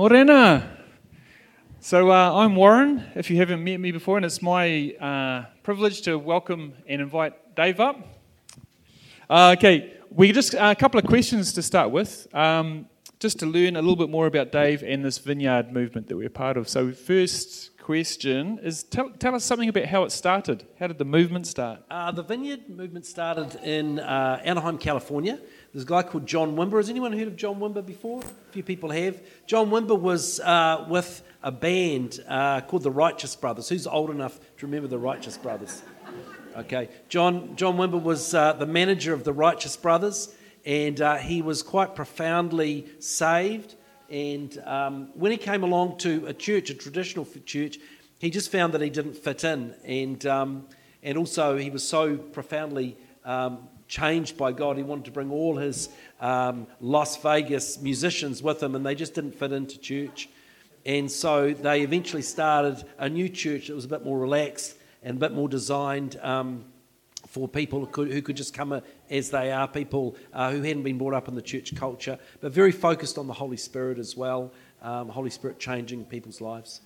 Morena. So uh, I'm Warren, if you haven't met me before, and it's my uh, privilege to welcome and invite Dave up. Uh, okay, we just a couple of questions to start with, um, just to learn a little bit more about Dave and this vineyard movement that we're part of. So, first question is tell, tell us something about how it started. How did the movement start? Uh, the vineyard movement started in uh, Anaheim, California. There's a guy called John Wimber. Has anyone heard of John Wimber before? A few people have. John Wimber was uh, with a band uh, called the Righteous Brothers. Who's old enough to remember the Righteous Brothers? Okay, John, John Wimber was uh, the manager of the Righteous Brothers, and uh, he was quite profoundly saved. And um, when he came along to a church, a traditional church, he just found that he didn't fit in. And, um, and also, he was so profoundly um, changed by God. He wanted to bring all his um, Las Vegas musicians with him, and they just didn't fit into church. And so they eventually started a new church that was a bit more relaxed and a bit more designed um, for people who could, who could, just come as they are, people uh, who hadn't been brought up in the church culture, but very focused on the Holy Spirit as well, um, Holy Spirit changing people's lives.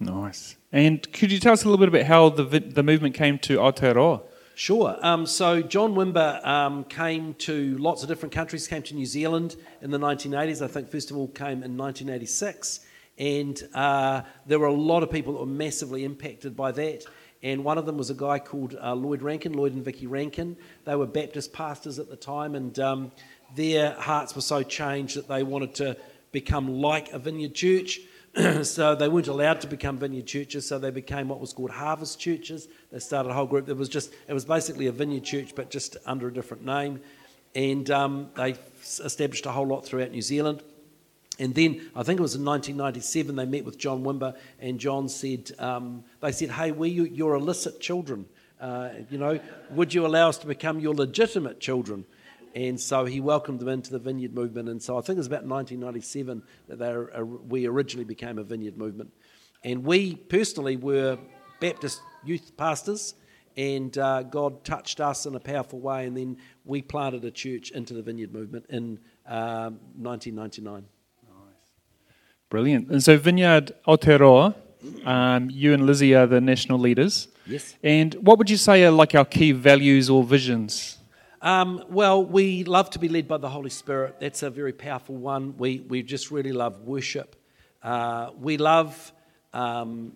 Nice. And could you tell us a little bit about how the, the movement came to Aotearoa? Sure. Um, so John Wimber um, came to lots of different countries, came to New Zealand in the 1980s. I think first of all came in 1986. And uh, there were a lot of people that were massively impacted by that. And one of them was a guy called uh, Lloyd Rankin, Lloyd and Vicky Rankin. They were Baptist pastors at the time, and um, their hearts were so changed that they wanted to become like a vineyard church. so they weren't allowed to become vineyard churches, so they became what was called harvest churches. They started a whole group. It was just it was basically a vineyard church, but just under a different name. And um, they established a whole lot throughout New Zealand. And then I think it was in 1997 they met with John Wimber, and John said, um, they said, hey, we you, your illicit children. Uh, you know, would you allow us to become your legitimate children? And so he welcomed them into the vineyard movement. And so I think it was about 1997 that they uh, we originally became a vineyard movement. And we personally were Baptist youth pastors, and uh, God touched us in a powerful way. And then we planted a church into the vineyard movement in um, 1999. Brilliant. And so Vineyard Aotearoa, um, you and Lizzie are the national leaders. Yes. And what would you say are like our key values or visions? Um, well, we love to be led by the Holy Spirit. That's a very powerful one. We, we just really love worship. Uh, we love um,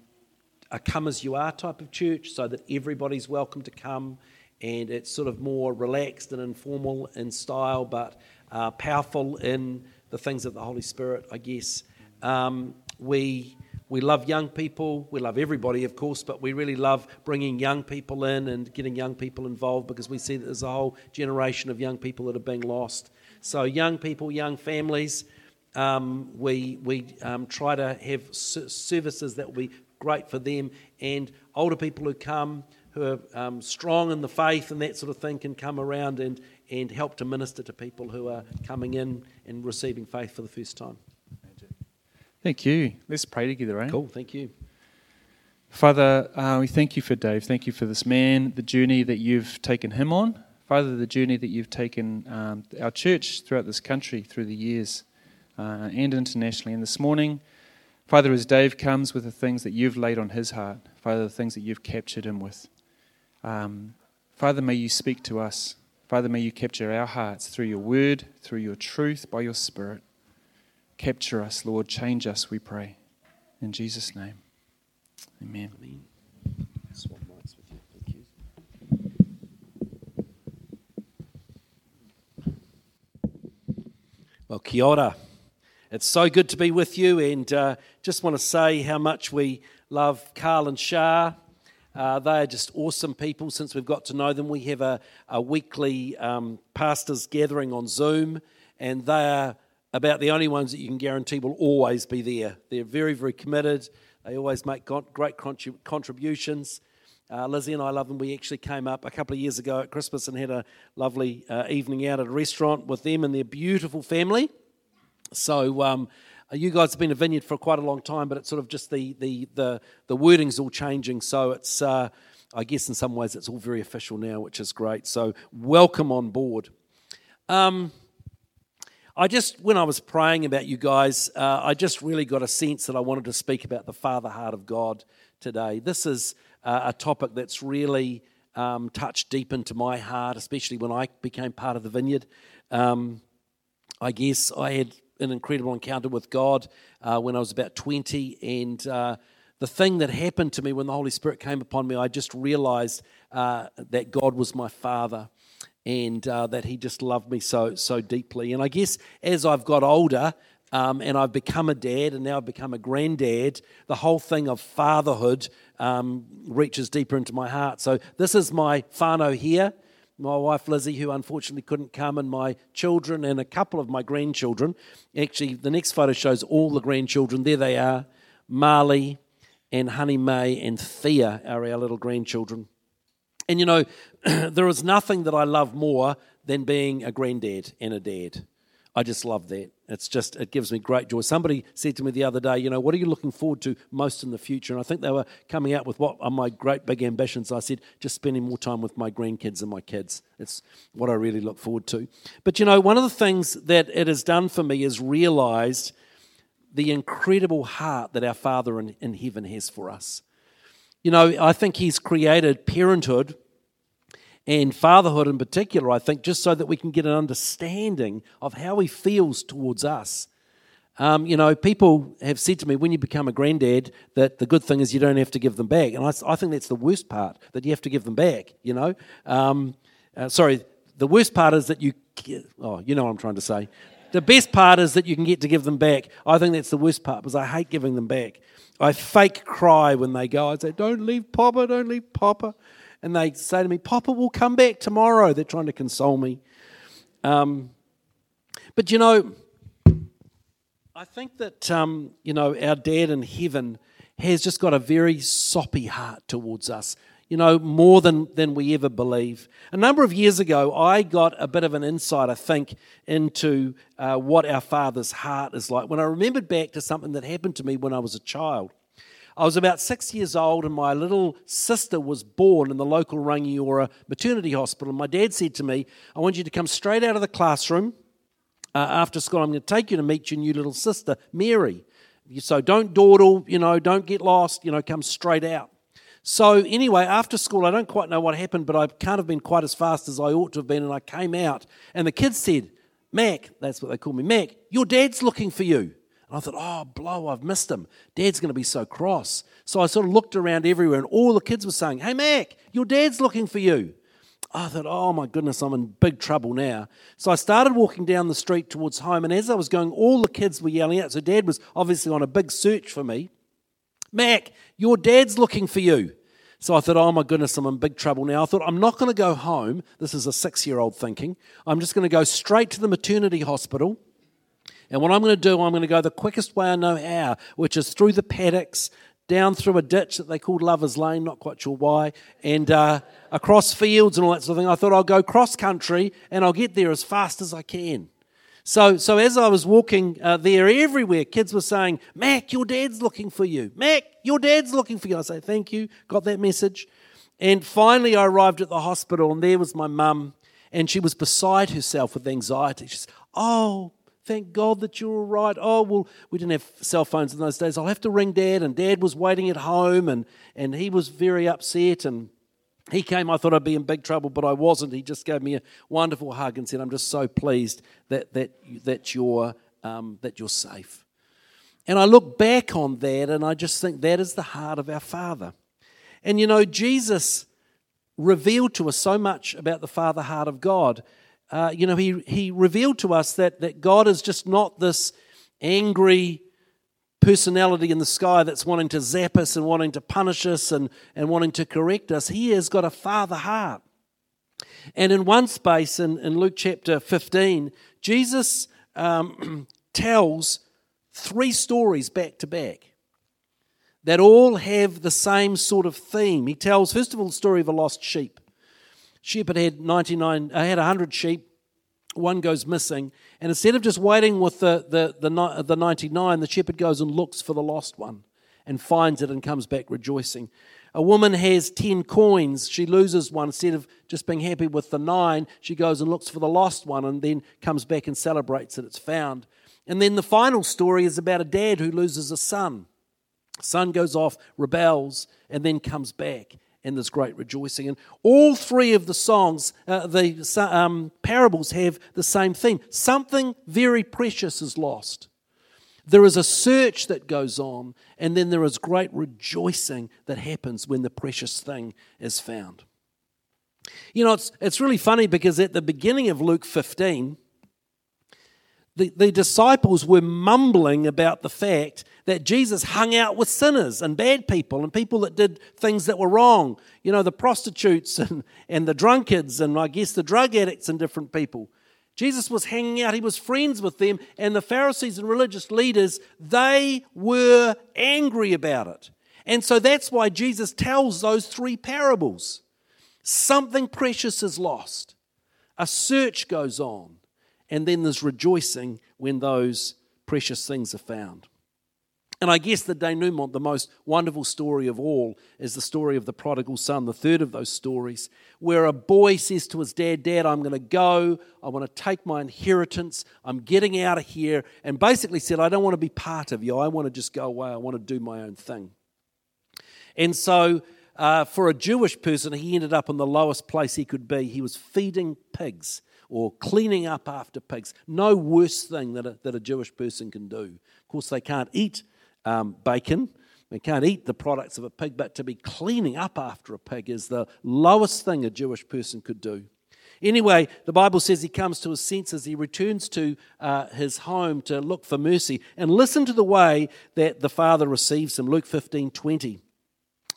a come as you are type of church so that everybody's welcome to come and it's sort of more relaxed and informal in style but uh, powerful in the things of the Holy Spirit, I guess. Um, we, we love young people. We love everybody, of course, but we really love bringing young people in and getting young people involved because we see that there's a whole generation of young people that are being lost. So, young people, young families, um, we, we um, try to have services that will be great for them, and older people who come who are um, strong in the faith and that sort of thing can come around and, and help to minister to people who are coming in and receiving faith for the first time. Thank you. Let's pray together, eh? Cool, thank you. Father, uh, we thank you for Dave. Thank you for this man, the journey that you've taken him on. Father, the journey that you've taken um, our church throughout this country through the years uh, and internationally. And this morning, Father, as Dave comes with the things that you've laid on his heart, Father, the things that you've captured him with, um, Father, may you speak to us. Father, may you capture our hearts through your word, through your truth, by your spirit. Capture us, Lord. Change us, we pray. In Jesus' name. Amen. Amen. Well, kia ora. It's so good to be with you, and uh, just want to say how much we love Carl and Shah. Uh, they are just awesome people since we've got to know them. We have a, a weekly um, pastors gathering on Zoom, and they are about the only ones that you can guarantee will always be there. They're very, very committed. They always make great contributions. Uh, Lizzie and I love them. We actually came up a couple of years ago at Christmas and had a lovely uh, evening out at a restaurant with them and their beautiful family. So, um, you guys have been a vineyard for quite a long time, but it's sort of just the the the, the wording's all changing. So it's uh, I guess in some ways it's all very official now, which is great. So welcome on board. Um, I just, when I was praying about you guys, uh, I just really got a sense that I wanted to speak about the Father heart of God today. This is uh, a topic that's really um, touched deep into my heart, especially when I became part of the vineyard. Um, I guess I had an incredible encounter with God uh, when I was about 20, and uh, the thing that happened to me when the Holy Spirit came upon me, I just realized uh, that God was my Father and uh, that He just loved me so so deeply. And I guess as I've got older. Um, and I've become a dad, and now I've become a granddad. The whole thing of fatherhood um, reaches deeper into my heart. So, this is my whānau here my wife Lizzie, who unfortunately couldn't come, and my children and a couple of my grandchildren. Actually, the next photo shows all the grandchildren. There they are Marley and Honey May and Thea are our little grandchildren. And you know, there is nothing that I love more than being a granddad and a dad. I just love that. It's just, it gives me great joy. Somebody said to me the other day, you know, what are you looking forward to most in the future? And I think they were coming out with what are my great big ambitions. I said, just spending more time with my grandkids and my kids. It's what I really look forward to. But, you know, one of the things that it has done for me is realized the incredible heart that our Father in, in heaven has for us. You know, I think He's created parenthood and fatherhood in particular, I think, just so that we can get an understanding of how He feels towards us. Um, you know, people have said to me, when you become a granddad, that the good thing is you don't have to give them back. And I, I think that's the worst part, that you have to give them back, you know. Um, uh, sorry, the worst part is that you, oh, you know what I'm trying to say. The best part is that you can get to give them back. I think that's the worst part because I hate giving them back. I fake cry when they go. I say, Don't leave Papa, don't leave Papa. And they say to me, Papa will come back tomorrow. They're trying to console me. Um, but you know, I think that, um, you know, our dad in heaven has just got a very soppy heart towards us you know, more than, than we ever believe. A number of years ago, I got a bit of an insight, I think, into uh, what our Father's heart is like when I remembered back to something that happened to me when I was a child. I was about six years old, and my little sister was born in the local Rangiora maternity hospital. My dad said to me, I want you to come straight out of the classroom uh, after school. I'm going to take you to meet your new little sister, Mary. So don't dawdle, you know, don't get lost, you know, come straight out. So, anyway, after school, I don't quite know what happened, but I can't have been quite as fast as I ought to have been. And I came out, and the kids said, Mac, that's what they call me, Mac, your dad's looking for you. And I thought, oh, blow, I've missed him. Dad's going to be so cross. So I sort of looked around everywhere, and all the kids were saying, hey, Mac, your dad's looking for you. I thought, oh my goodness, I'm in big trouble now. So I started walking down the street towards home, and as I was going, all the kids were yelling out. So dad was obviously on a big search for me. Mac, your dad's looking for you. So I thought, oh my goodness, I'm in big trouble now. I thought, I'm not going to go home. This is a six year old thinking. I'm just going to go straight to the maternity hospital. And what I'm going to do, I'm going to go the quickest way I know how, which is through the paddocks, down through a ditch that they called Lover's Lane, not quite sure why, and uh, across fields and all that sort of thing. I thought I'll go cross country and I'll get there as fast as I can. So, so as I was walking uh, there, everywhere, kids were saying, Mac, your dad's looking for you. Mac, your dad's looking for you. I say, thank you, got that message. And finally, I arrived at the hospital, and there was my mum, and she was beside herself with anxiety. She said, Oh, thank God that you're all right. Oh, well, we didn't have cell phones in those days. I'll have to ring dad. And dad was waiting at home, and, and he was very upset. And he came, I thought I'd be in big trouble, but I wasn't. He just gave me a wonderful hug and said, I'm just so pleased that, that, that, you're, um, that you're safe. And I look back on that and I just think that is the heart of our Father. And you know, Jesus revealed to us so much about the Father heart of God. Uh, you know, he, he revealed to us that, that God is just not this angry, personality in the sky that's wanting to zap us and wanting to punish us and, and wanting to correct us. He has got a father heart. And in one space in, in Luke chapter 15, Jesus um, tells three stories back to back that all have the same sort of theme. He tells, first of all, the story of a lost sheep. Shepherd had 99, uh, had 100 sheep one goes missing. And instead of just waiting with the, the, the, the 99, the shepherd goes and looks for the lost one and finds it and comes back rejoicing. A woman has 10 coins. She loses one. Instead of just being happy with the nine, she goes and looks for the lost one and then comes back and celebrates that it's found. And then the final story is about a dad who loses a son. Son goes off, rebels, and then comes back, and there's great rejoicing. And all three of the songs, uh, the um, parables, have the same theme something very precious is lost. There is a search that goes on, and then there is great rejoicing that happens when the precious thing is found. You know, it's, it's really funny because at the beginning of Luke 15, the, the disciples were mumbling about the fact that Jesus hung out with sinners and bad people and people that did things that were wrong. You know, the prostitutes and, and the drunkards and I guess the drug addicts and different people. Jesus was hanging out, he was friends with them, and the Pharisees and religious leaders, they were angry about it. And so that's why Jesus tells those three parables. Something precious is lost, a search goes on, and then there's rejoicing when those precious things are found. And I guess the denouement, the most wonderful story of all, is the story of the prodigal son, the third of those stories, where a boy says to his dad, Dad, I'm going to go. I want to take my inheritance. I'm getting out of here. And basically said, I don't want to be part of you. I want to just go away. I want to do my own thing. And so, uh, for a Jewish person, he ended up in the lowest place he could be. He was feeding pigs or cleaning up after pigs. No worse thing that a, that a Jewish person can do. Of course, they can't eat um, bacon. they can't eat the products of a pig, but to be cleaning up after a pig is the lowest thing a Jewish person could do. Anyway, the Bible says he comes to his senses. He returns to uh, his home to look for mercy. And listen to the way that the father receives him. Luke 15 20.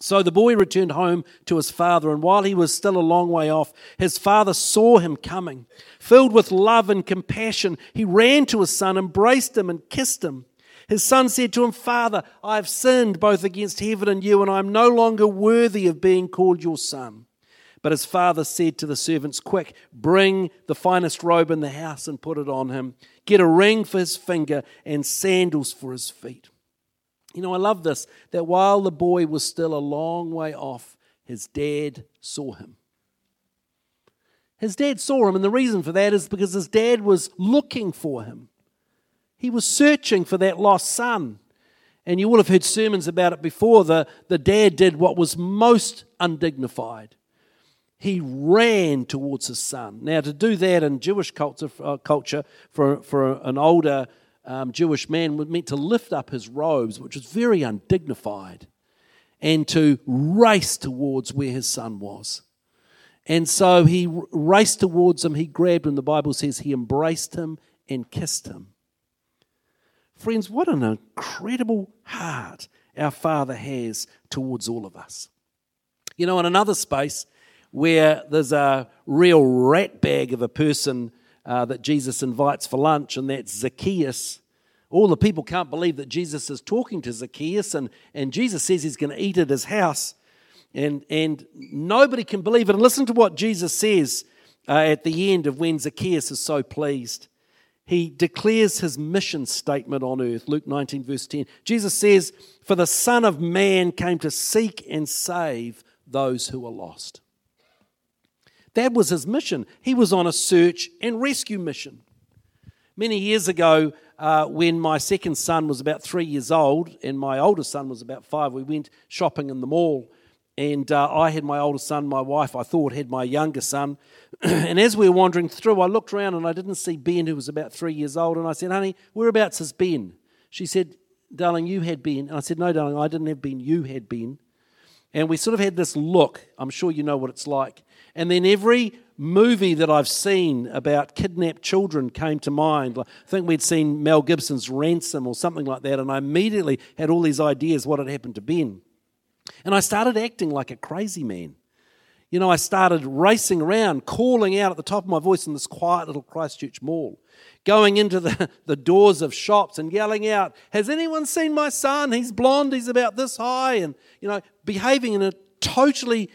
So the boy returned home to his father, and while he was still a long way off, his father saw him coming. Filled with love and compassion, he ran to his son, embraced him, and kissed him. His son said to him, Father, I have sinned both against heaven and you, and I am no longer worthy of being called your son. But his father said to the servants, Quick, bring the finest robe in the house and put it on him. Get a ring for his finger and sandals for his feet. You know, I love this that while the boy was still a long way off, his dad saw him. His dad saw him, and the reason for that is because his dad was looking for him. He was searching for that lost son. And you will have heard sermons about it before. The, the dad did what was most undignified. He ran towards his son. Now, to do that in Jewish culture, uh, culture for, for an older um, Jewish man was meant to lift up his robes, which was very undignified, and to race towards where his son was. And so he raced towards him. He grabbed him. The Bible says he embraced him and kissed him. Friends, what an incredible heart our Father has towards all of us. You know, in another space where there's a real rat bag of a person uh, that Jesus invites for lunch, and that's Zacchaeus. All the people can't believe that Jesus is talking to Zacchaeus, and, and Jesus says he's going to eat at his house. And, and nobody can believe it. And listen to what Jesus says uh, at the end of when Zacchaeus is so pleased he declares his mission statement on earth. Luke 19, verse 10. Jesus says, For the Son of Man came to seek and save those who are lost. That was his mission. He was on a search and rescue mission. Many years ago, uh, when my second son was about three years old and my older son was about five, we went shopping in the mall and uh, I had my older son, my wife, I thought, had my younger son. and as we were wandering through, I looked around and I didn't see Ben, who was about three years old. And I said, Honey, whereabouts is Ben? She said, Darling, you had Ben. And I said, No, darling, I didn't have Ben, you had Ben. And we sort of had this look. I'm sure you know what it's like. And then every movie that I've seen about kidnapped children came to mind. I think we'd seen Mel Gibson's Ransom or something like that. And I immediately had all these ideas what had happened to Ben. And I started acting like a crazy man. You know, I started racing around, calling out at the top of my voice in this quiet little Christchurch mall, going into the, the doors of shops and yelling out, Has anyone seen my son? He's blonde, he's about this high, and, you know, behaving in a totally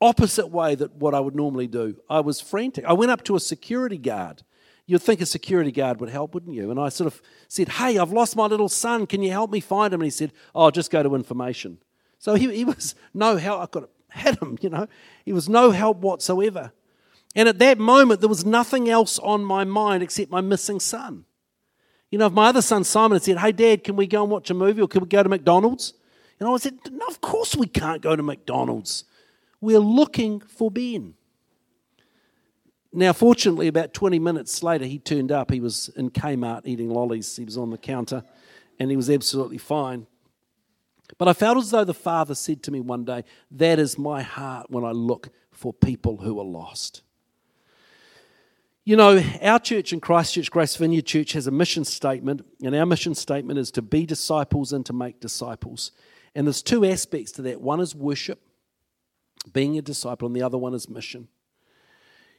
opposite way that what I would normally do. I was frantic. I went up to a security guard. You'd think a security guard would help, wouldn't you? And I sort of said, Hey, I've lost my little son. Can you help me find him? And he said, Oh, just go to information. So he, he was no help. I could have had him, you know. He was no help whatsoever. And at that moment, there was nothing else on my mind except my missing son. You know, if my other son Simon had said, Hey, Dad, can we go and watch a movie or can we go to McDonald's? Know, I said, No, of course we can't go to McDonald's. We're looking for Ben. Now, fortunately, about 20 minutes later, he turned up. He was in Kmart eating lollies. He was on the counter and he was absolutely fine. But I felt as though the Father said to me one day, That is my heart when I look for people who are lost. You know, our church in Christchurch, Grace Vineyard Church, has a mission statement, and our mission statement is to be disciples and to make disciples. And there's two aspects to that one is worship, being a disciple, and the other one is mission.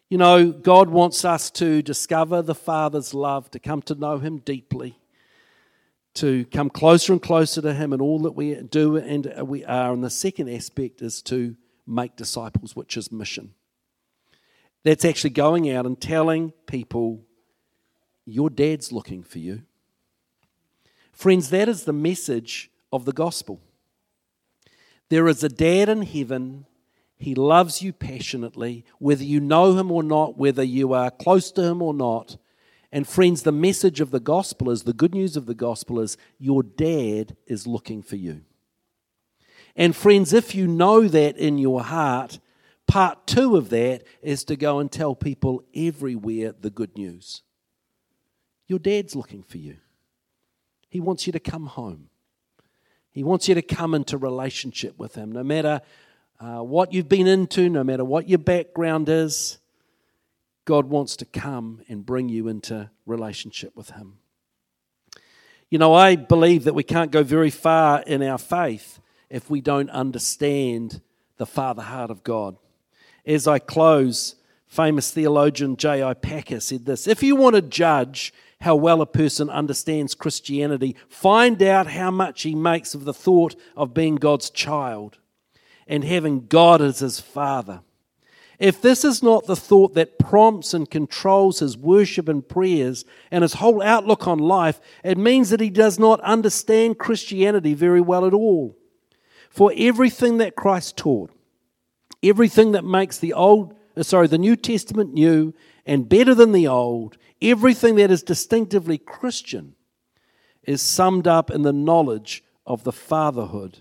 You know, God wants us to discover the Father's love, to come to know Him deeply, to come closer and closer to Him in all that we do and we are. And the second aspect is to make disciples, which is mission. That's actually going out and telling people, your dad's looking for you. Friends, that is the message of the gospel. There is a dad in heaven. He loves you passionately, whether you know him or not, whether you are close to him or not. And friends, the message of the gospel is the good news of the gospel is your dad is looking for you. And friends, if you know that in your heart, Part two of that is to go and tell people everywhere the good news. Your dad's looking for you. He wants you to come home. He wants you to come into relationship with him. No matter uh, what you've been into, no matter what your background is, God wants to come and bring you into relationship with him. You know, I believe that we can't go very far in our faith if we don't understand the Father heart of God. As I close, famous theologian J.I. Packer said this If you want to judge how well a person understands Christianity, find out how much he makes of the thought of being God's child and having God as his father. If this is not the thought that prompts and controls his worship and prayers and his whole outlook on life, it means that he does not understand Christianity very well at all. For everything that Christ taught, Everything that makes the old, uh, sorry, the New Testament new and better than the old, everything that is distinctively Christian is summed up in the knowledge of the fatherhood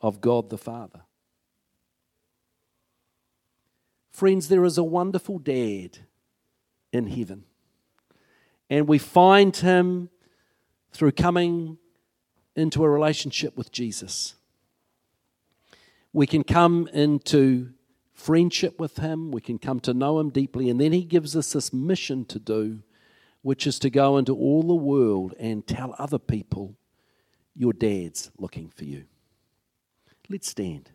of God the Father. Friends, there is a wonderful dad in heaven. And we find him through coming into a relationship with Jesus. We can come into friendship with Him, we can come to know Him deeply, and then He gives us this mission to do, which is to go into all the world and tell other people, Your dad's looking for you. Let's stand.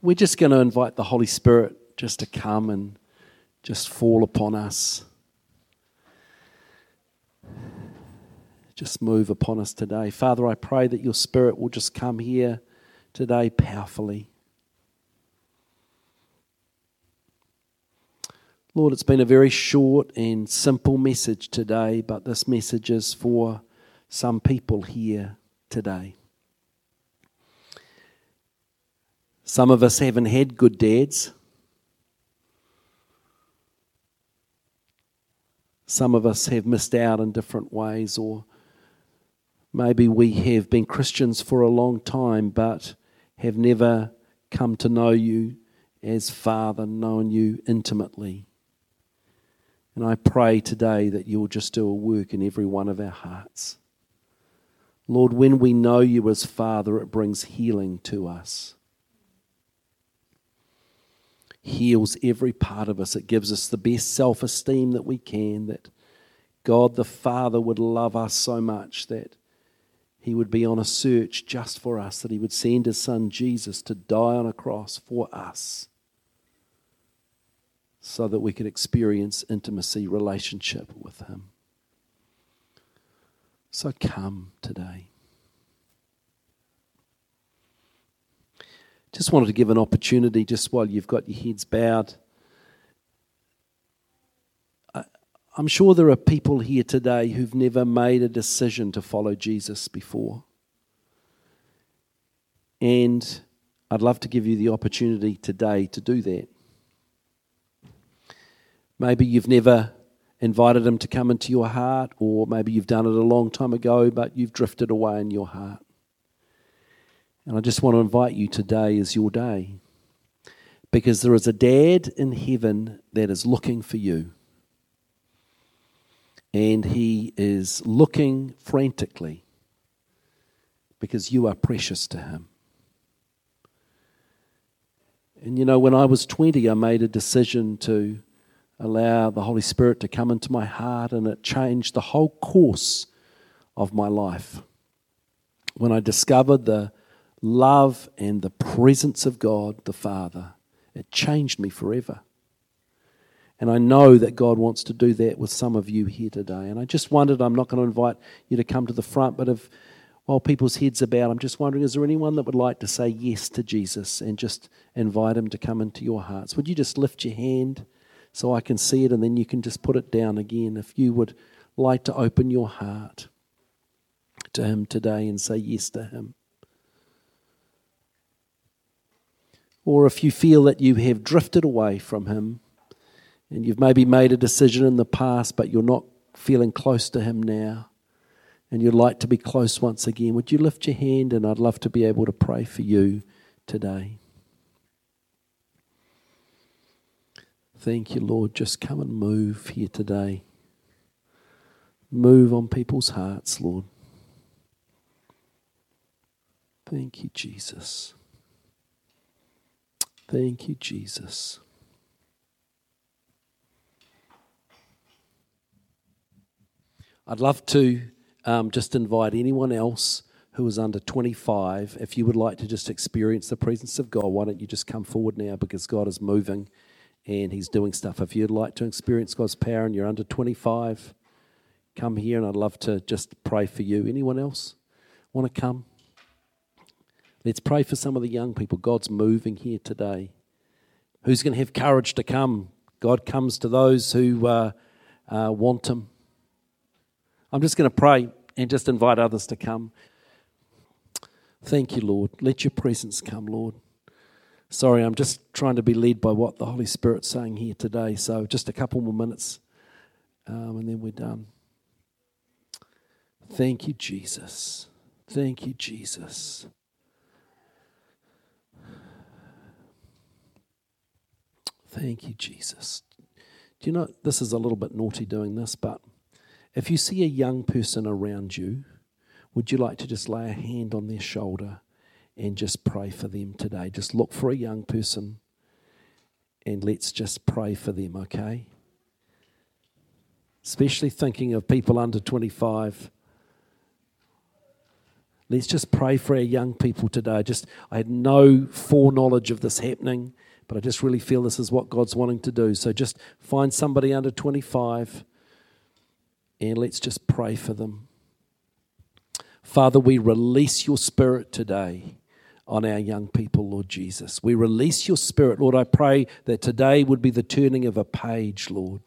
We're just going to invite the Holy Spirit just to come and just fall upon us. Just move upon us today. Father, I pray that your Spirit will just come here today powerfully. Lord, it's been a very short and simple message today, but this message is for some people here today. Some of us haven't had good dads. Some of us have missed out in different ways or Maybe we have been Christians for a long time, but have never come to know you as Father, known you intimately. And I pray today that you'll just do a work in every one of our hearts. Lord, when we know you as Father, it brings healing to us. Heals every part of us. It gives us the best self esteem that we can, that God the Father would love us so much that he would be on a search just for us, that he would send his son Jesus to die on a cross for us so that we could experience intimacy, relationship with him. So come today. Just wanted to give an opportunity, just while you've got your heads bowed. I, I'm sure there are people here today who've never made a decision to follow Jesus before. And I'd love to give you the opportunity today to do that. Maybe you've never invited him to come into your heart, or maybe you've done it a long time ago, but you've drifted away in your heart. And I just want to invite you today is your day. Because there is a dad in heaven that is looking for you and he is looking frantically because you are precious to him. And you know, when I was 20, I made a decision to allow the Holy Spirit to come into my heart, and it changed the whole course of my life. When I discovered the love and the presence of God the Father, it changed me forever. And I know that God wants to do that with some of you here today. And I just wondered, I'm not going to invite you to come to the front, but if while people's heads are bowed, I'm just wondering, is there anyone that would like to say yes to Jesus and just invite him to come into your hearts? Would you just lift your hand so I can see it and then you can just put it down again if you would like to open your heart to him today and say yes to him? Or if you feel that you have drifted away from him, and you've maybe made a decision in the past, but you're not feeling close to Him now, and you'd like to be close once again, would you lift your hand? And I'd love to be able to pray for you today. Thank you, Lord. Just come and move here today. Move on people's hearts, Lord. Thank you, Jesus. Thank you, Jesus. I'd love to um, just invite anyone else who is under 25, if you would like to just experience the presence of God, why don't you just come forward now because God is moving and He's doing stuff. If you'd like to experience God's power and you're under 25, come here and I'd love to just pray for you. Anyone else want to come? Let's pray for some of the young people. God's moving here today. Who's going to have courage to come? God comes to those who uh, uh, want Him. I'm just going to pray and just invite others to come. Thank you, Lord. Let your presence come, Lord. Sorry, I'm just trying to be led by what the Holy Spirit's saying here today. So just a couple more minutes um, and then we're done. Thank you, Jesus. Thank you, Jesus. Thank you, Jesus. Do you know, this is a little bit naughty doing this, but if you see a young person around you, would you like to just lay a hand on their shoulder and just pray for them today? Just look for a young person and let's just pray for them, okay? Especially thinking of people under 25. Let's just pray for our young people today. Just I had no foreknowledge of this happening, but I just really feel this is what God's wanting to do. So just find somebody under 25 and let's just pray for them. Father, we release your spirit today on our young people, Lord Jesus. We release your spirit, Lord. I pray that today would be the turning of a page, Lord.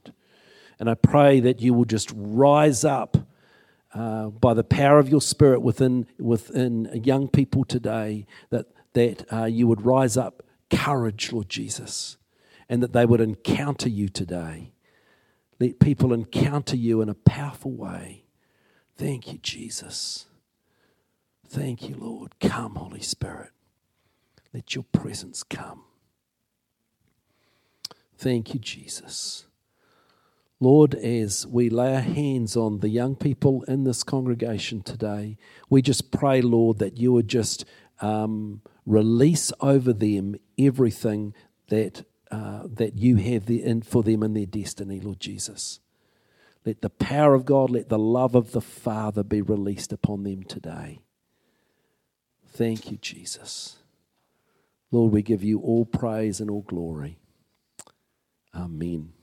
And I pray that you will just rise up uh, by the power of your spirit within, within young people today, that, that uh, you would rise up courage, Lord Jesus, and that they would encounter you today. Let people encounter you in a powerful way. Thank you, Jesus. Thank you, Lord. Come, Holy Spirit. Let your presence come. Thank you, Jesus. Lord, as we lay our hands on the young people in this congregation today, we just pray, Lord, that you would just um, release over them everything that uh, that you have the, in, for them in their destiny, Lord Jesus. Let the power of God, let the love of the Father be released upon them today. Thank you, Jesus. Lord, we give you all praise and all glory. Amen.